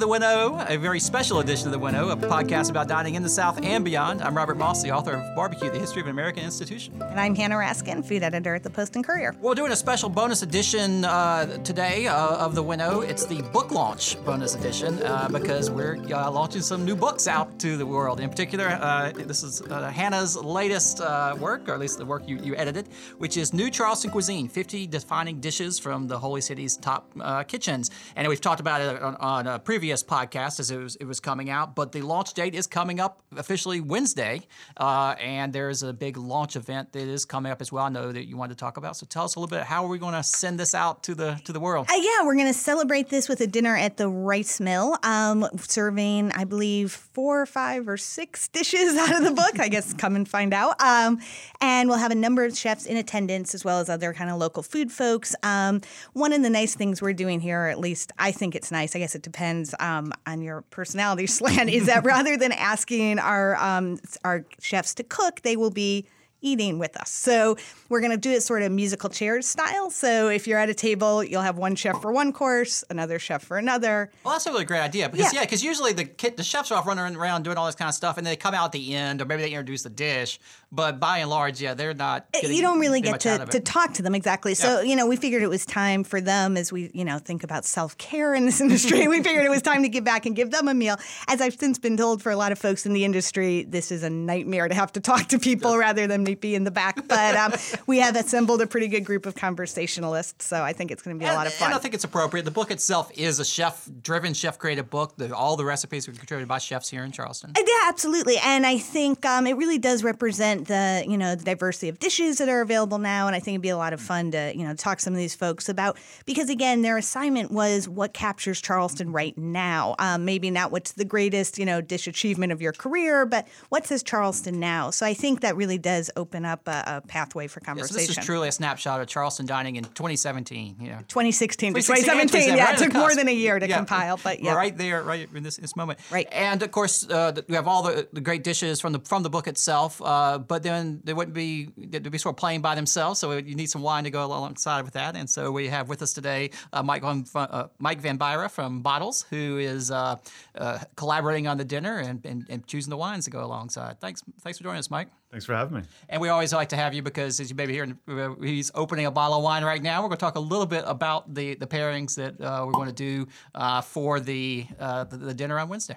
the Winnow, a very special edition of the Winnow, a podcast about dining in the South and beyond. I'm Robert Moss, the author of Barbecue: The History of an American Institution. And I'm Hanna Raskin, food editor at the Post and Courier. We're doing a special bonus edition uh, today uh, of the Winnow. It's the book launch bonus edition uh, because we're uh, launching some new books out to the world. In particular, uh, this is uh, Hanna's latest work, or at least the work you, you edited, which is New Charleston Cuisine: 50 Defining Dishes from the Holy City's Top Kitchens. And we've talked about it on, on a previous previous podcast as it was, it was coming out, but the launch date is coming up officially Wednesday, uh, and there's a big launch event that is coming up as well. I know that you wanted to talk about. So tell us a little bit. How are we going to send this out to the to the world? Uh, yeah, we're going to celebrate this with a dinner at the Rice Mill, um, serving I believe four or five or six dishes out of the book. I guess come and find out. Um, and we'll have a number of chefs in attendance as well as other kind of local food folks. Um, one of the nice things we're doing here, or at least I think it's nice. I guess it depends um, on your personality slant is that rather than asking our um, our chefs to cook, they will be eating with us. So we're going to do it sort of musical chairs style. So if you're at a table, you'll have one chef for one course, another chef for another. Well, that's a really great idea because yeah, because yeah, usually the the chefs are off running around doing all this kind of stuff, and they come out at the end, or maybe they introduce the dish. But by and large, yeah, they're not. Uh, you don't really get to, to talk to them exactly. So yeah. you know, we figured it was time for them as we you know think about self care in this industry. we figured it was time to give back and give them a meal. As I've since been told, for a lot of folks in the industry, this is a nightmare to have to talk to people rather than be in the back. But um, we have assembled a pretty good group of conversationalists, so I think it's going to be and, a lot of fun. And I think it's appropriate. The book itself is a chef-driven, chef-created book. The, all the recipes were contributed by chefs here in Charleston. Uh, yeah, absolutely. And I think um, it really does represent the you know the diversity of dishes that are available now. And I think it'd be a lot of fun to you know talk to some of these folks about because again, their assignment was what captures Charleston right now. Um, maybe not what's the greatest you know dish achievement of your career, but what says Charleston now. So I think that really does open up a, a pathway for conversation. Yeah, so this is truly a snapshot of Charleston dining in 2017. You know. 2016 to 2017. Yeah, it took more than a year to yeah. compile, but yeah, right there, right in this, this moment. Right, and of course uh, we have all the, the great dishes from the from the book itself, uh, but then they wouldn't be they'd be sort of playing by themselves, so you need some wine to go alongside with that. And so we have with us today uh, Mike Van, uh, Mike Van Beyrer from Bottles, who is uh, uh, collaborating on the dinner and, and, and choosing the wines to go alongside. Thanks, thanks for joining us, Mike. Thanks for having me. And we always like to have you because, as you may be hearing, he's opening a bottle of wine right now. We're going to talk a little bit about the, the pairings that uh, we're going to do uh, for the, uh, the, the dinner on Wednesday.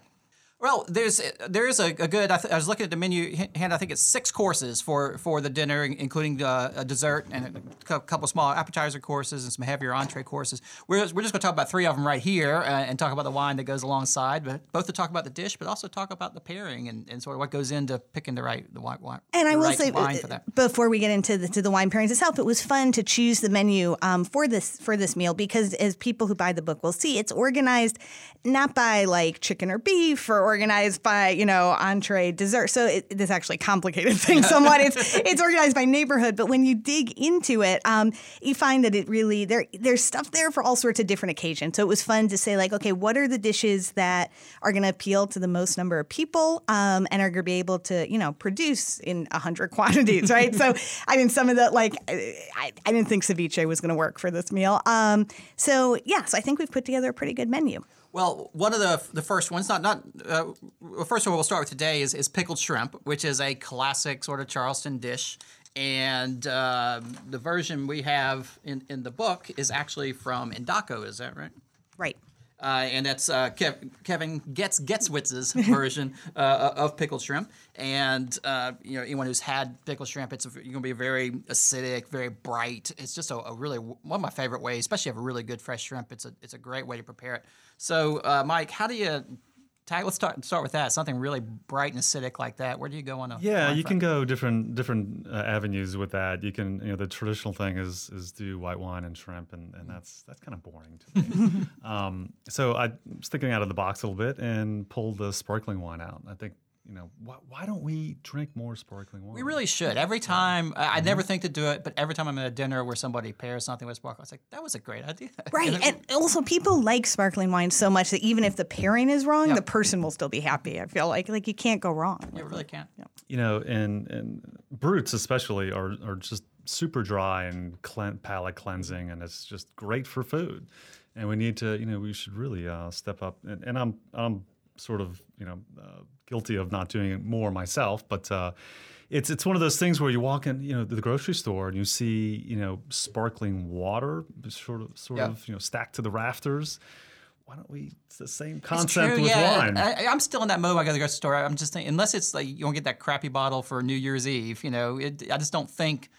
Well, there's there's a, a good. I, th- I, was looking at the menu, and I think it's six courses for, for the dinner, including uh, a dessert and a couple small appetizer courses and some heavier entree courses. We're, we're just going to talk about three of them right here uh, and talk about the wine that goes alongside, but both to talk about the dish, but also talk about the pairing and, and sort of what goes into picking the right the wine. wine and I will right say, uh, before we get into the, to the wine pairings itself, it was fun to choose the menu um, for this for this meal because as people who buy the book will see, it's organized not by like chicken or beef or organized by you know entree dessert. So it, this actually complicated things somewhat. it's it's organized by neighborhood, but when you dig into it, um, you find that it really there there's stuff there for all sorts of different occasions. So it was fun to say like, okay, what are the dishes that are going to appeal to the most number of people um, and are going to be able to you know produce in a hundred quantities, right? so I mean, some of the like I, I didn't think ceviche was going to work for this meal. Um, so yes, yeah, so I think we've put together a pretty good menu. Well, one of the the first ones, not not uh, first one we'll start with today is, is pickled shrimp, which is a classic sort of Charleston dish. And uh, the version we have in, in the book is actually from Indaco, is that right? Right. Uh, and that's uh, Kev- Kevin Getz Getzwitz's version uh, of pickled shrimp. And uh, you know, anyone who's had pickled shrimp, it's going to be very acidic, very bright. It's just a, a, really one of my favorite ways, especially if you have a really good fresh shrimp. It's a it's a great way to prepare it. So, uh, Mike, how do you let's start start with that. Something really bright and acidic like that. Where do you go on a? Yeah, you can go different different uh, avenues with that. You can, you know, the traditional thing is is do white wine and shrimp, and, and that's that's kind of boring to me. um, so I was thinking out of the box a little bit and pulled the sparkling wine out. I think you know, why, why don't we drink more sparkling wine? We really should. Every time, I, I never mm-hmm. think to do it, but every time I'm at a dinner where somebody pairs something with sparkling, I was like, that was a great idea. Right. and, also, people like sparkling wine so much that even if the pairing is wrong, yep. the person will still be happy. I feel like like you can't go wrong. You really can't. Yep. You know, and, and bruts especially are, are just super dry and palate cleansing, and it's just great for food. and we need to, you know, we should really uh, step up. And, and I'm I'm sort of you know uh, guilty of not doing it more myself, but. Uh, it's, it's one of those things where you walk in, you know, the grocery store and you see, you know, sparkling water, sort of, sort Yeah. of, you know, stacked to the rafters. Why don't we? It's the same concept with yeah. wine. I, I'm still in that mode. when I go to the grocery store. I'm just thinking, unless it's like you don't get that crappy bottle for New Year's Eve, you know, it, I just don't think.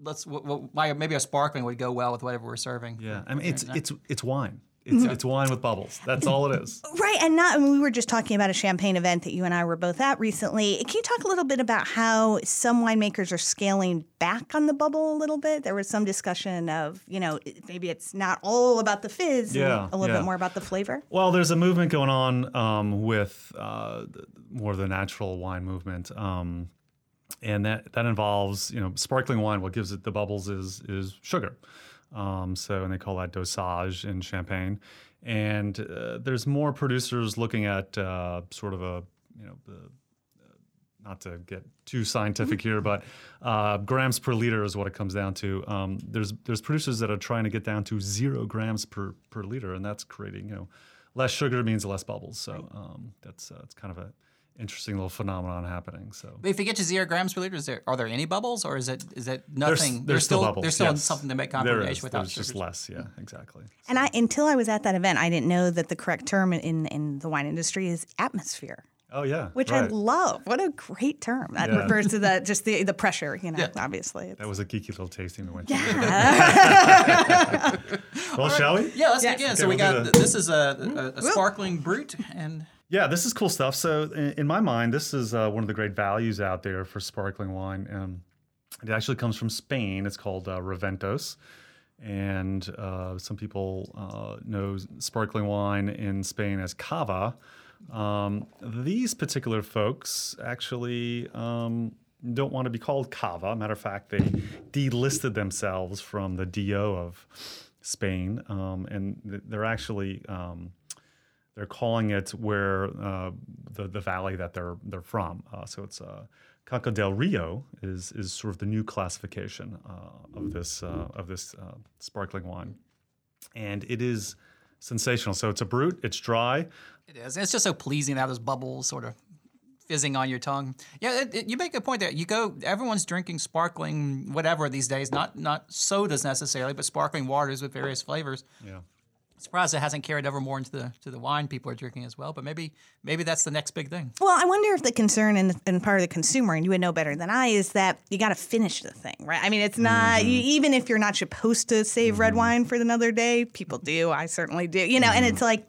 Let's w- w- maybe a sparkling would go well with whatever we're serving. yeah, I mean, it's it's it's wine. It's it's wine with bubbles. That's all it is. Right, and not. I mean, we were just talking about a champagne event that you and I were both at recently. Can you talk a little bit about how some winemakers are scaling back on the bubble a little bit? There was some discussion of, you know, maybe it's not all about the fizz, Yeah, a little yeah. bit more about the flavor. Well, there's a movement going on um, with uh, more of the natural wine movement, um, and that that involves you know sparkling wine. What gives it the bubbles is is sugar. Um, so, and they call that dosage in champagne. And uh, there's more producers looking at uh, sort of a you know the not to get too scientific here, but uh, grams per liter is what it comes down to. Um, there's there's producers that are trying to get down to zero grams per per liter, and that's creating you know less sugar means less bubbles. So um, that's uh, it's kind of a interesting little phenomenon happening. So But if you get to zero grams per liter, is there are there any bubbles, or is it is it there's, nothing? there's still, bubbles. There's still yes. something to make There confirmation is. without There's just less. Yeah, exactly. And I, until I was at that event, I didn't know that the correct term in in the wine industry is atmosphere. Oh yeah, Which I love. What a great term. That Yeah. refers to the just the, the pressure, you know, Yeah. obviously. It's- That was a geeky little tasting we went to. well, shall we? Yeah, let's Yeah. dig in. Okay, so we we'll got the- this is a, a, a sparkling brut, and Yeah, this is cool stuff. So, in, in my mind, this is uh, one of the great values out there for sparkling wine. Um, it actually comes from Spain. It's called uh, Raventós. And uh, some people uh, know sparkling wine in Spain as cava. Um, these particular folks actually um, don't want to be called cava. Matter of fact, they delisted themselves from the DO of Spain. Um, and they're actually. Um, they're calling it where uh, the the valley that they're they're from. Uh, so it's uh, Conca del Rio is is sort of the new classification uh, of this uh, of this uh, sparkling wine, and it is sensational. So it's a brut. It's dry. it is. It's just so pleasing to have those bubbles sort of fizzing on your tongue. Yeah, it, it- you make a point there. You go, everyone's drinking sparkling whatever these days. Not not sodas necessarily, but sparkling waters with various flavors. Yeah. Surprised it hasn't carried over more into the to the wine people are drinking as well. But maybe maybe that's the next big thing. Well, I wonder if the concern and, and part of the consumer, and you would know better than I, is that you got to finish the thing, right? I mean, it's not, mm-hmm. you, even if you're not supposed to save red mm-hmm. wine for another day, people do. I certainly do, you know, and mm-hmm. it's like,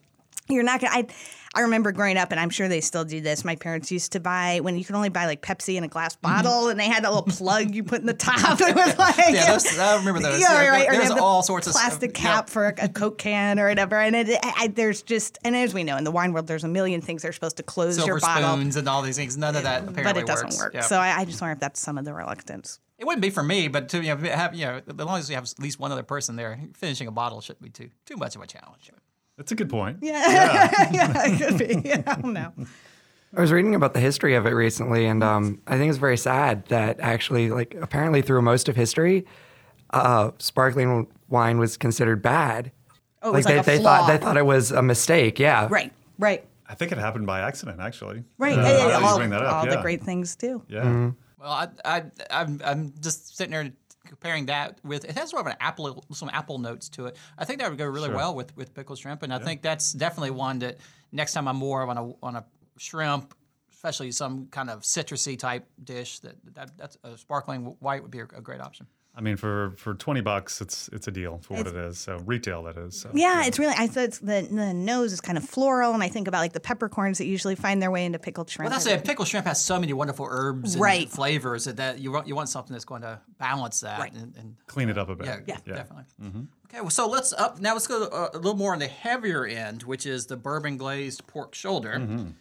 you're not going to, I, I remember growing up, and I'm sure they still do this. My parents used to buy when you could only buy like Pepsi in a glass mm-hmm. bottle, and they had that little plug you put in the top. It was like, Yeah, those, I remember those. Yeah, Yeah, right. There's have the all sorts of plastic stuff. Yeah. cap for a, a Coke can or whatever. And it, I, I- there's just, and as we know in the wine world, there's a million things they're supposed to close silver your bottle, spoons and all these things. None of that apparently but it doesn't works. work. Yeah. So I, I just wonder if that's some of the reluctance. it wouldn't be for me, but to you know, have you know, as long as you have at least one other person there, finishing a bottle shouldn't be too too much of a challenge. That's a good point. Yeah, yeah, it could be. I don't know. I was reading about the history of it recently, and um, I think it's very sad that actually, like, apparently through most of history, uh, sparkling wine was considered bad. Oh, it was they, like a they flaw. thought they thought it was a mistake. Yeah, Right, right, I think it happened by accident, actually. right. Uh, Yeah, yeah, now all bring that up, all yeah. the great things too. Yeah. Well, I, I, I'm, I'm just sitting there comparing that with it has sort of an apple, some apple notes to it. I think that would go really well with with pickled shrimp, and I think that's definitely one that next time I'm more on a on a shrimp, especially some kind of citrusy type dish, that, that that's a sparkling white would be a, a great option. I mean, for for twenty bucks, it's it's a deal for what it is. So retail, that is. So, Yeah, it's really. I said the the nose is kind of floral, and I think about like the peppercorns that usually find their way into pickled shrimp. Well, that's it. Pickled shrimp has so many wonderful herbs and Right. flavors that, that you want you want something that's going to balance that. Right. And, and Clean it up a bit. yeah, Yeah. definitely. Okay, well, so let's up now. Let's go uh, a little more on the heavier end, which is the bourbon glazed pork shoulder.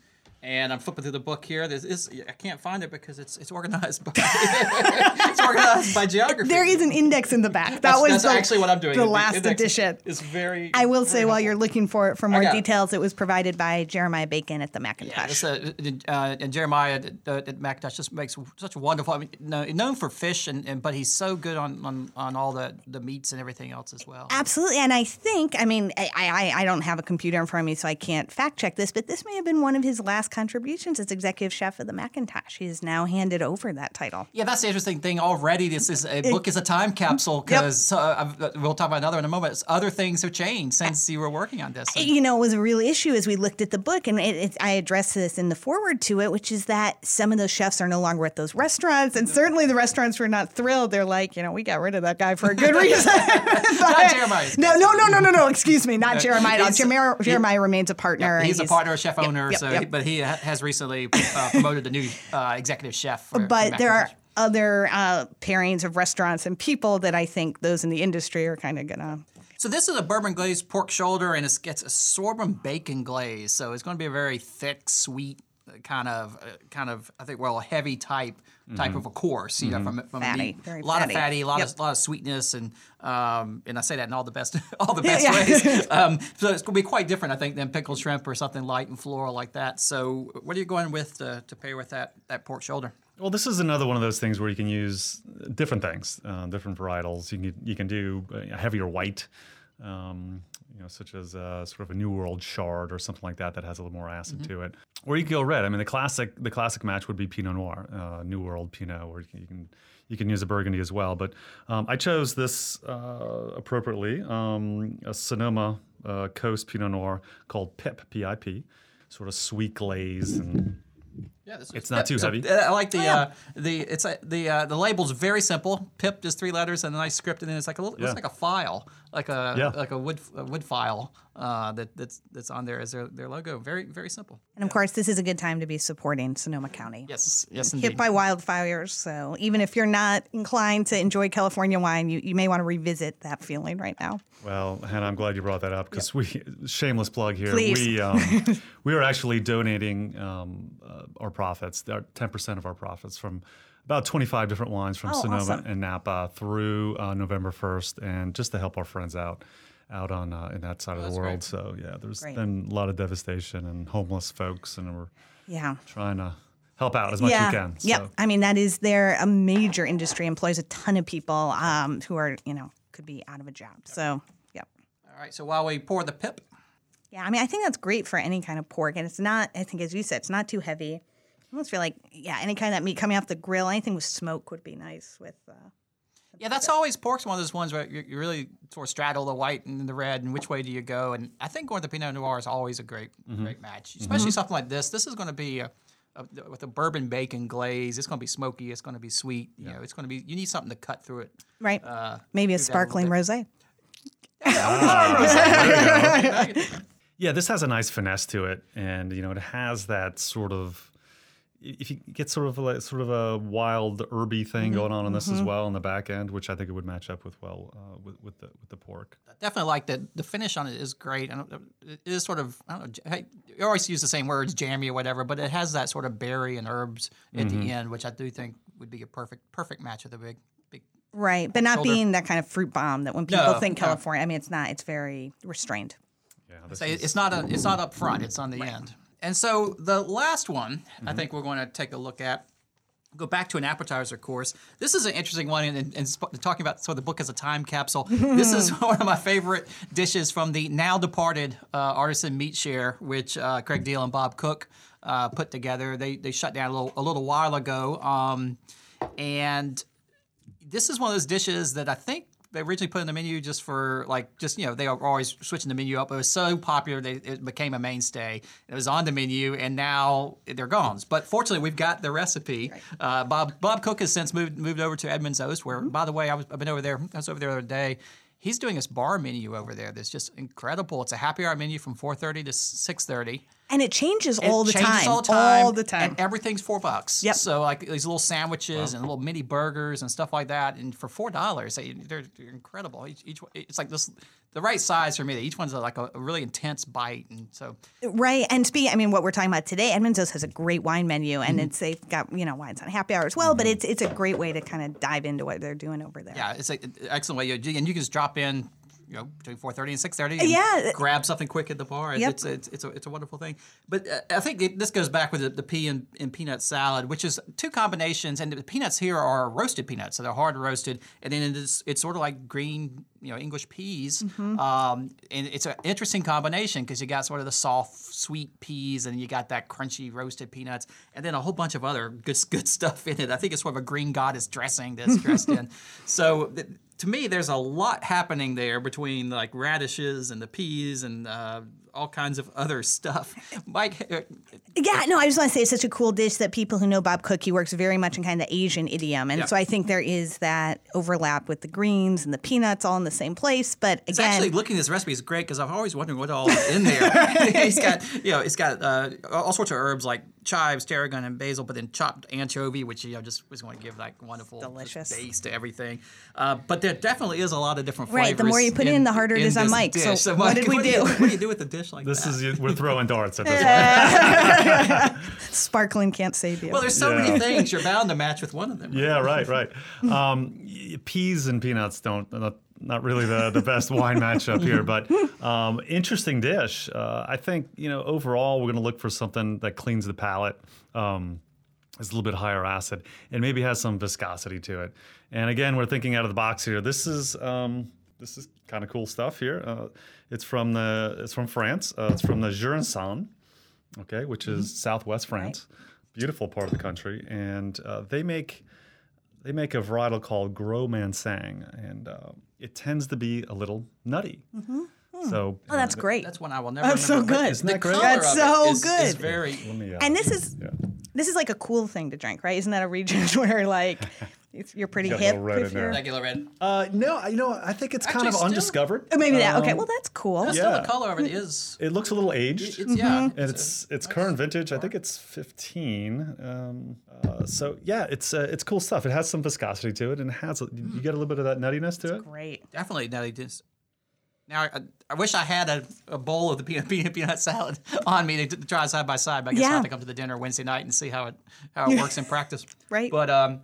And I'm flipping through the book here. This is I can't find it because it's it's organized by it's organized by geography. There is an index in the back. That That's- was that's the, actually what I'm doing. The The last edition. is very. I will say while you're looking for it for more got it. details, it was provided by Jeremiah Bacon at the Yeah, Macintosh. this, uh, uh, and Jeremiah at, at Macintosh just makes such a wonderful. I mean, known for fish, and, and but he's so good on, on, on all the, the meats and everything else as well. Absolutely, and I think I mean I, I I don't have a computer in front of me, so I can't fact check this, but this may have been one of his last contributions as executive chef of the Macintosh. He has now handed over that title. Yeah, that's the interesting thing. Already, this is a book is a time mm-hmm. capsule because uh, uh, we'll talk about another in a moment. Other things have changed since you were working on this. you know, it was a real issue as we looked at the book, and it, it, I addressed this in the forward to it, which is that some of those chefs are no longer at those restaurants, and mm-hmm. certainly the restaurants were not thrilled. They're like, you know, we got rid of that guy for a good reason. Not Jeremiah. No, no, no, no, no, no. Excuse me, not Jeremiah. Jeremiah, Jeremiah remains a partner. and He's a partner, chef yep, owner, yep, so yep. He, but he ha- has recently uh, promoted the new uh, executive chef. For, but for there are other uh, pairings of restaurants and people that I think those in the industry are kind of gonna. So this is a bourbon glazed pork shoulder, and it's gets a sorghum bacon glaze. So it's going to be a very thick, sweet kind of, uh, kind of, I think, well, a heavy type type of a course. You know, from, from Fatty, meat. very a lot fatty. of fatty, a lot Yep. of lot of sweetness, and um, and I say that in all the best all the best Yeah. ways. Um, so it's going to be quite different, I think, than pickled shrimp or something light and floral like that. So what are you going with to, to pair with that that pork shoulder? Well, this is another one of those things where you can use different things, uh, different varietals. You can you can do a heavier white, um, you know, such as uh, sort of a New World Chard or something like that that has a little more acid to it. Or you can go red. I mean, the classic the classic match would be Pinot Noir, uh, New World Pinot, or you can. You can you can use a Burgundy as well, but um, I chose this uh, appropriately, um, a Sonoma uh, Coast Pinot Noir called Pip, P-I-P, sort of sweet glaze and Yeah, this is, It's not too so, heavy. uh, I like the uh, the it's a, the uh, the label's very simple. Pip just three letters and a nice script, and then it's like a little, Yeah. it's like a file, like a Yeah. like a wood a wood file uh, that that's that's on there as their, their logo. Very very simple. And of course, this is a good time to be supporting Sonoma County. Yes, yes, Hit by wildfires. So even if you're not inclined to enjoy California wine, you, you may want to revisit that feeling right now. Well, Hanna, I'm glad you brought that up because we shameless plug here. Please. We um, we are actually donating um, uh, our profits, our 10% of our profits from about 25 different wines from Oh, Sonoma awesome. and Napa through uh, November 1st, and just to help our friends out out on uh, in that side of the world. great. So yeah, there's Great. been a lot of devastation and homeless folks, and we're Yeah. trying to help out as much yeah. as we can. Yep. So. I mean, that is they're a major industry, employs a ton of people um, who are, you know, could be out of a job. So, yep. All right. So while we pour the pip, Yeah, I mean, I think that's great for any kind of pork, and it's not. I think, as you said, it's not too heavy. I almost feel like, yeah, any kind of that meat coming off the grill, anything with smoke would be nice. With uh, yeah, that's always pork's one of those ones where you, you really sort of straddle the white and the red, and which way do you go? And I think going with the Pinot Noir is always a great great match, especially something like this. This is going to be a, a, with a bourbon bacon glaze. It's going to be smoky. It's going to be sweet. You know, it's going to be. You need something to cut through it. right, Uh, maybe a do a sparkling rosé. Yeah, this has a nice finesse to it, and you know it has that sort of. If you get sort of a, sort of a wild herby thing mm-hmm. going on in this as mm-hmm. well in the back end, which I think it would match up with well uh, with, with the with the pork. definitely like that. The finish on it is great. I uh, it is sort of I don't know. You always use the same words, jammy or whatever, but it has that sort of berry and herbs at the mm-hmm. end, which I do think would be a perfect perfect match with the big big. Right, but not Shoulder. being that kind of fruit bomb that when people No, think no. California, I mean, it's not. It's very restrained. Yeah, So is- it's not a, it's not up front. It's on the end. And so the last one, I think we're going to take a look at. Go back to an appetizer course. This is an interesting one, and, and, and sp- talking about so the book as a time capsule. this is one of my favorite dishes from the now departed uh, Artisan Meat Share, which uh, Craig Deihl and Bob Cook uh, put together. They they shut down a little a little while ago, um, and this is one of those dishes that I think they originally put in the menu just for like just you know they are always switching the menu up. It was so popular they, it became a mainstay. It was on the menu and now they're gone. But fortunately, we've got the recipe. Uh, Bob Bob Cook has since moved moved over to Edmund's Oast, where by the way I was I've been over there. I was over there the other day. He's doing this bar menu over there that's just incredible. It's a happy hour menu from 4:30 to 6:30. And it changes It all the changes time. all the time. All the time. And everything's four bucks. Yep. So like these little sandwiches and little mini burgers and stuff like that, and for four dollars, they, they're, they're incredible. Each, each it's like this the right size for me. Each one's like a, a really intense bite, and so Right. And speaking, I mean, what we're talking about today, Edmund's has a great wine menu, and Mm-hmm. it's they've got you know wines on happy hour as well. But it's it's a great way to kind of dive into what they're doing over there. yeah, it's a, an excellent way. You, and you can just drop in. You know, between four thirty and six thirty. Yeah. grab something quick at the bar. Yep. It's, it's it's a it's a wonderful thing. But uh, I think it, this goes back with the, the pea and, and peanut salad, which is two combinations. And the peanuts here are roasted peanuts, so they're hard roasted, and then it's it's sort of like green, you know, English peas. Mm-hmm. Um, and it's an interesting combination because you got sort of the soft, sweet peas, and you got that crunchy roasted peanuts, and then a whole bunch of other good good stuff in it. I think it's sort of a green goddess dressing that's dressed in. So. th- to me, there's a lot happening there between like radishes and the peas and uh, all kinds of other stuff. Mike, uh, Yeah, no, I just want to say it's such a cool dish that people who know Bob Cook, he works very much in kind of the Asian idiom. And Yeah. so I think there is that overlap with the greens and the peanuts all in the same place. But it's again, actually looking at this recipe is great because I'm always wondering what all is in there. it's got you know it's got uh, all sorts of herbs like chives, tarragon, and basil, but then chopped anchovy, which you know just was going to give like wonderful Delicious. base to everything. Uh, but there definitely is a lot of different flavors. Right, the more you put in, the harder it is on this Mike. So dish. what did we do? do? you- what do you do with a dish like This that? is we're throwing darts at this point. sparkling can't save you. well, there's so Yeah. many things you're bound to match with one of them. Yeah, right, right. Um, peas and peanuts don't not, not really the, the best wine matchup here, but um, interesting dish. Uh, I think you know overall we're going to look for something that cleans the palate. Um, is a little bit higher acid and maybe has some viscosity to it. And again, we're thinking out of the box here. This is um, this is kind of cool stuff here. Uh, it's from the it's from France. Uh, it's from the Jurançon, okay, which is southwest France. Beautiful part of the country, and uh, they make they make a varietal called Gros Manseng, and uh, it tends to be a little nutty. So oh, that's great. That's one I will never. That's so remember, but good. Isn't that great? That's of it so is- is good. very. let me, uh, and this is yeah. this is like a cool thing to drink, right? Isn't that a region where like it's, you're pretty Got hip? red if you're- Regular red. Uh, no, you know, I think it's kind of still- undiscovered. Oh, maybe that. Okay, Um, well that's cool. Still, Yeah. the color of it is. It looks a little aged. It's yeah. and it's it's current vintage. I think it's 15. Um, uh, so yeah, it's uh, it's cool stuff. It has some viscosity to it, and it has a, you get a little bit of that nuttiness to it. Great. Definitely nutty. Just now, I, I wish I had a, a bowl of the peanut, peanut peanut salad on me to, to try side by side. But I guess I'll Yeah. have to come to the dinner Wednesday night and see how it how it works in practice. Right. But um,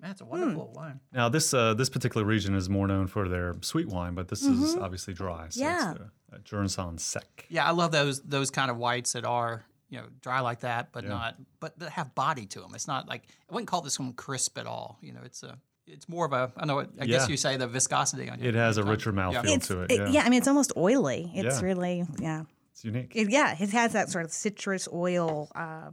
man, it's a wonderful wine. Now this uh, this particular region is more known for their sweet wine, but this is obviously dry. So Yeah. it's a, a Jurançon sec. Yeah, I love those those kind of whites that are you know dry like that, but not but that have body to them. It's not like I wouldn't call this one crisp at all. You know, it's a it's more of a I know I guess you say the viscosity on your own. It has a richer Yeah. mouthfeel It's to it. it- Yeah, yeah. I mean it's almost oily. It's Yeah. really yeah. it's unique. It, yeah, it has that sort of citrus oil. Uh,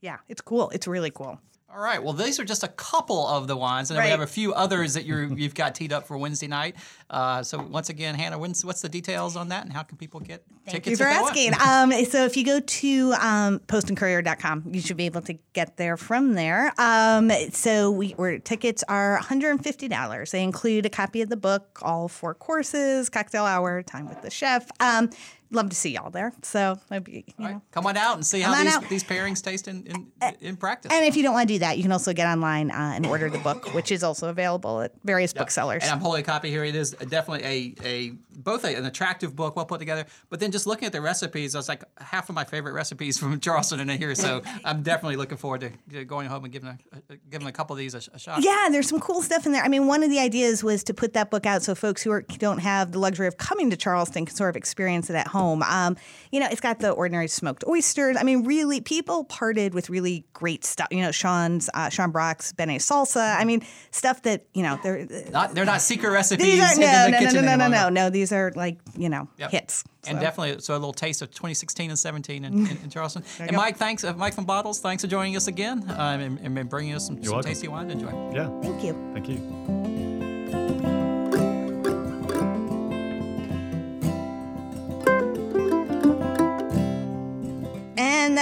yeah, it's cool. It's really cool. All right. Well, these are just a couple of the wines, and then we have a few others that you're, you've got teed up for Wednesday night. Uh, so once again, Hanna, when's, what's the details on that, and how can people get Thank tickets? you for if they want? asking. Um, so if you go to um, postandcourier.com, you should be able to get there from there. Um, so we, we tickets are $150. They include a copy of the book, all four courses, cocktail hour, time with the chef. Um, love to see y'all there. So maybe you All know. right. Come on out and see how these, these pairings taste in, in, in practice. And if you don't want to do that, you can also get online uh, and order the book, which is also available at various booksellers. And I'm holding a copy here. It is definitely a, a both a, an attractive book, well put together. But then just looking at the recipes, I was like half of my favorite recipes from Charleston in here. So I'm definitely looking forward to, going home and giving a, a giving a couple of these a, a shot. Yeah, there's some cool stuff in there. I mean, one of the ideas was to put that book out so folks who are, don't have the luxury of coming to Charleston can sort of experience it at home. Um, you know, it's got the ordinary smoked oysters. I mean, really, people parted with really great stuff. You know, Sean's uh, Sean Brock's Benne salsa. I mean, stuff that you know they're Not, they're not secret recipes these are in no the no no kitchen no no no anymore. no no. These are like you know Yep. hits. And So- definitely, so a little taste of 2016 and 17 in, in, in Charleston. and go. Mike, thanks, uh, Mike from Bottles, thanks for joining us again um, and, and bringing us some, some tasty wine to enjoy. Yeah, Thank you. thank you.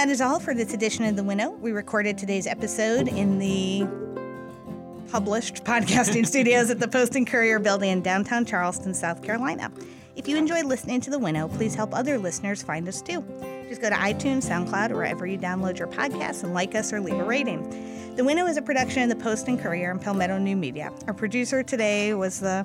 That is all for this edition of The Winnow. We recorded today's episode in the published podcasting studios at the Post and Courier building in downtown Charleston, South Carolina. If you enjoyed listening to The Winnow, please help other listeners find us too. Just go to iTunes, SoundCloud, or wherever you download your podcasts and like us or leave a rating. The Winnow is a production of the Post and Courier and Palmetto New Media. Our producer today was the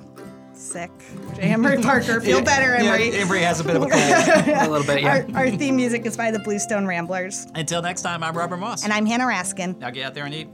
sick J. Emery Parker. Feel better, Emery. Yeah, Emery has a bit of a cold. A little bit, yeah. Our, our theme music is by the Bluestone Ramblers. Until next time, I'm Robert Moss. And I'm Hanna Raskin. now get out there and eat.